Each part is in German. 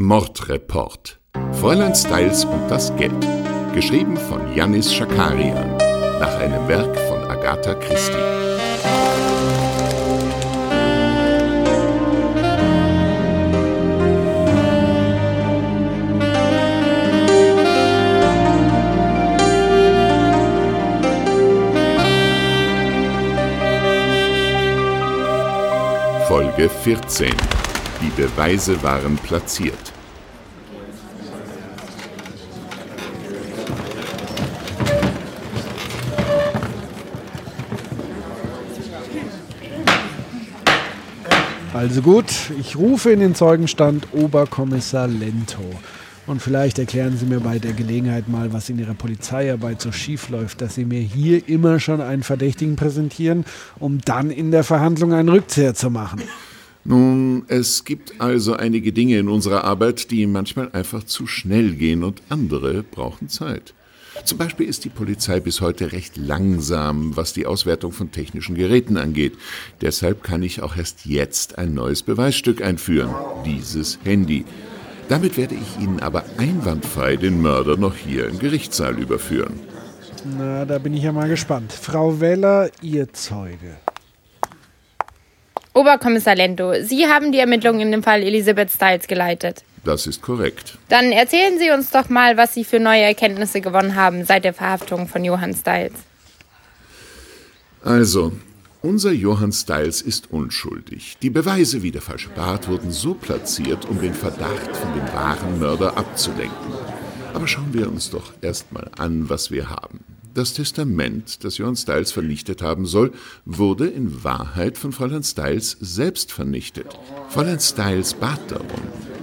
Mordreport. Fräulein Styles und das Geld. Geschrieben von Yannis Schakarian. Nach einem Werk von Agatha Christie. Folge 14. Die Beweise waren platziert. Also gut, ich rufe in den Zeugenstand Oberkommissar Lento. Und vielleicht erklären Sie mir bei der Gelegenheit mal, was in Ihrer Polizeiarbeit so schief läuft, dass Sie mir hier immer schon einen Verdächtigen präsentieren, um dann in der Verhandlung einen Rückzieher zu machen. Nun, es gibt also einige Dinge in unserer Arbeit, die manchmal einfach zu schnell gehen und andere brauchen Zeit. Zum Beispiel ist die Polizei bis heute recht langsam, was die Auswertung von technischen Geräten angeht. Deshalb kann ich auch erst jetzt ein neues Beweisstück einführen, dieses Handy. Damit werde ich Ihnen aber einwandfrei den Mörder noch hier im Gerichtssaal überführen. Na, da bin ich ja mal gespannt. Frau Weller, Ihr Zeuge. Oberkommissar Lento, Sie haben die Ermittlungen in dem Fall Elisabeth Stiles geleitet. Das ist korrekt. Dann erzählen Sie uns doch mal, was Sie für neue Erkenntnisse gewonnen haben seit der Verhaftung von Johann Stiles. Also, unser Johann Stiles ist unschuldig. Die Beweise wie der falsche Bart wurden so platziert, um den Verdacht von dem wahren Mörder abzulenken. Aber schauen wir uns doch erstmal an, was wir haben. Das Testament, das Johann Stiles vernichtet haben soll, wurde in Wahrheit von Fräulein Stiles selbst vernichtet. Fräulein Stiles bat darum,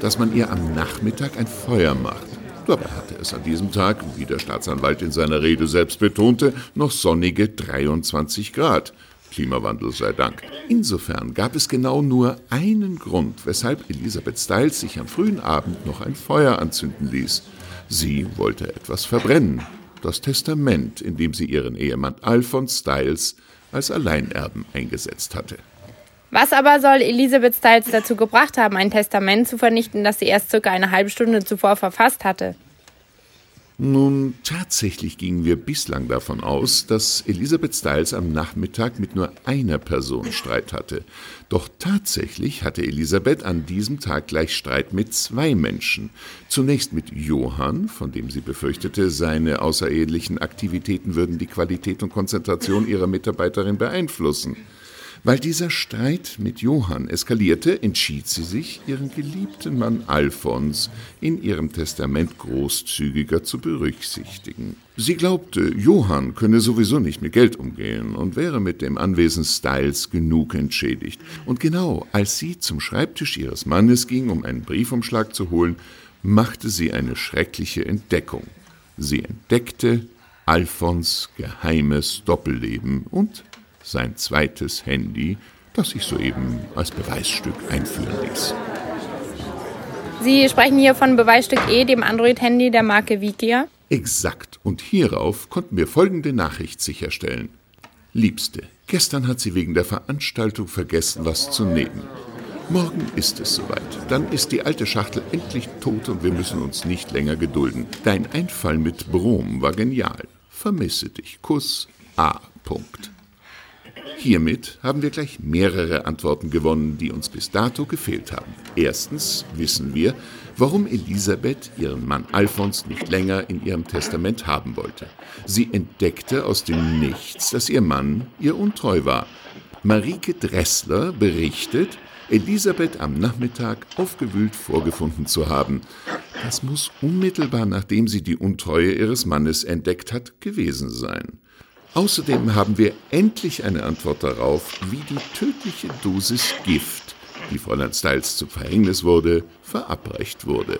dass man ihr am Nachmittag ein Feuer macht. Dabei hatte es an diesem Tag, wie der Staatsanwalt in seiner Rede selbst betonte, noch sonnige 23 Grad. Klimawandel sei Dank. Insofern gab es genau nur einen Grund, weshalb Elisabeth Stiles sich am frühen Abend noch ein Feuer anzünden ließ. Sie wollte etwas verbrennen das Testament, in dem sie ihren Ehemann Alphonse Styles als Alleinerben eingesetzt hatte. Was aber soll Elisabeth Styles dazu gebracht haben, ein Testament zu vernichten, das sie erst circa eine halbe Stunde zuvor verfasst hatte? Nun, tatsächlich gingen wir bislang davon aus, dass Elisabeth Styles am Nachmittag mit nur einer Person Streit hatte. Doch tatsächlich hatte Elisabeth an diesem Tag gleich Streit mit zwei Menschen. Zunächst mit Johann, von dem sie befürchtete, seine außerehelichen Aktivitäten würden die Qualität und Konzentration ihrer Mitarbeiterin beeinflussen. Weil dieser Streit mit Johann eskalierte, entschied sie sich, ihren geliebten Mann Alphons in ihrem Testament großzügiger zu berücksichtigen. Sie glaubte, Johann könne sowieso nicht mit Geld umgehen und wäre mit dem Anwesen Styles genug entschädigt. Und genau als sie zum Schreibtisch ihres Mannes ging, um einen Briefumschlag zu holen, machte sie eine schreckliche Entdeckung. Sie entdeckte Alphons geheimes Doppelleben und sein zweites Handy, das ich soeben als Beweisstück einführen ließ. Sie sprechen hier von Beweisstück E, dem Android-Handy der Marke Vikia? Exakt. Und hierauf konnten wir folgende Nachricht sicherstellen. Liebste, gestern hat sie wegen der Veranstaltung vergessen, was zu nehmen. Morgen ist es soweit. Dann ist die alte Schachtel endlich tot und wir müssen uns nicht länger gedulden. Dein Einfall mit Brom war genial. Vermisse dich. Kuss A. Punkt. Hiermit haben wir gleich mehrere Antworten gewonnen, die uns bis dato gefehlt haben. Erstens wissen wir, warum Elisabeth ihren Mann Alphons nicht länger in ihrem Testament haben wollte. Sie entdeckte aus dem Nichts, dass ihr Mann ihr untreu war. Marike Dressler berichtet, Elisabeth am Nachmittag aufgewühlt vorgefunden zu haben. Das muss unmittelbar nachdem sie die Untreue ihres Mannes entdeckt hat, gewesen sein. Außerdem haben wir endlich eine Antwort darauf, wie die tödliche Dosis Gift, die Fräulein Styles zum Verhängnis wurde, verabreicht wurde.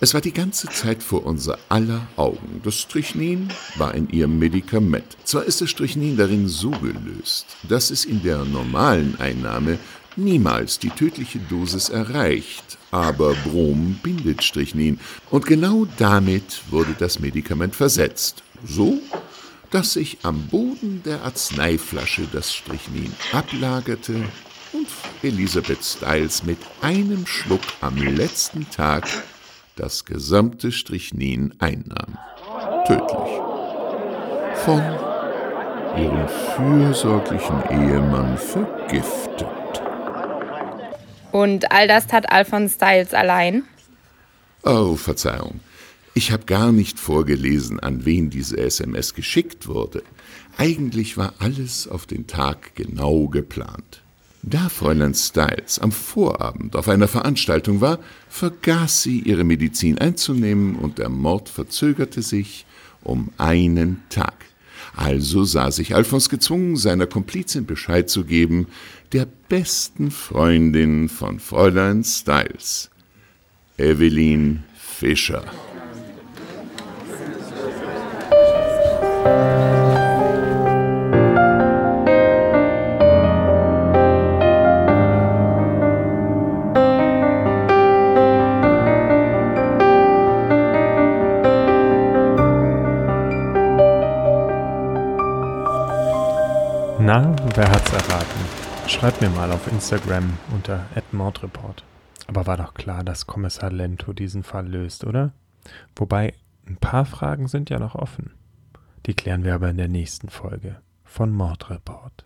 Es war die ganze Zeit vor unser aller Augen. Das Strychnin war in ihrem Medikament. Zwar ist das Strychnin darin so gelöst, dass es in der normalen Einnahme niemals die tödliche Dosis erreicht, aber Brom bindet Strychnin und genau damit wurde das Medikament versetzt. So dass sich am Boden der Arzneiflasche das Strychnin ablagerte und Elisabeth Styles mit einem Schluck am letzten Tag das gesamte Strichnin einnahm. Tödlich. Von ihrem fürsorglichen Ehemann vergiftet. Und all das tat Alphonse Styles allein? Oh, Verzeihung. Ich habe gar nicht vorgelesen, an wen diese SMS geschickt wurde. Eigentlich war alles auf den Tag genau geplant. Da Fräulein Styles am Vorabend auf einer Veranstaltung war, vergaß sie, ihre Medizin einzunehmen und der Mord verzögerte sich um einen Tag. Also sah sich Alphons gezwungen, seiner Komplizin Bescheid zu geben, der besten Freundin von Fräulein Styles, Evelyn Fischer. Wer hat's erraten? Schreibt mir mal auf Instagram unter @mordreport. Aber war doch klar, dass Kommissar Lento diesen Fall löst, oder? Wobei ein paar Fragen sind ja noch offen. Die klären wir aber in der nächsten Folge von Mordreport.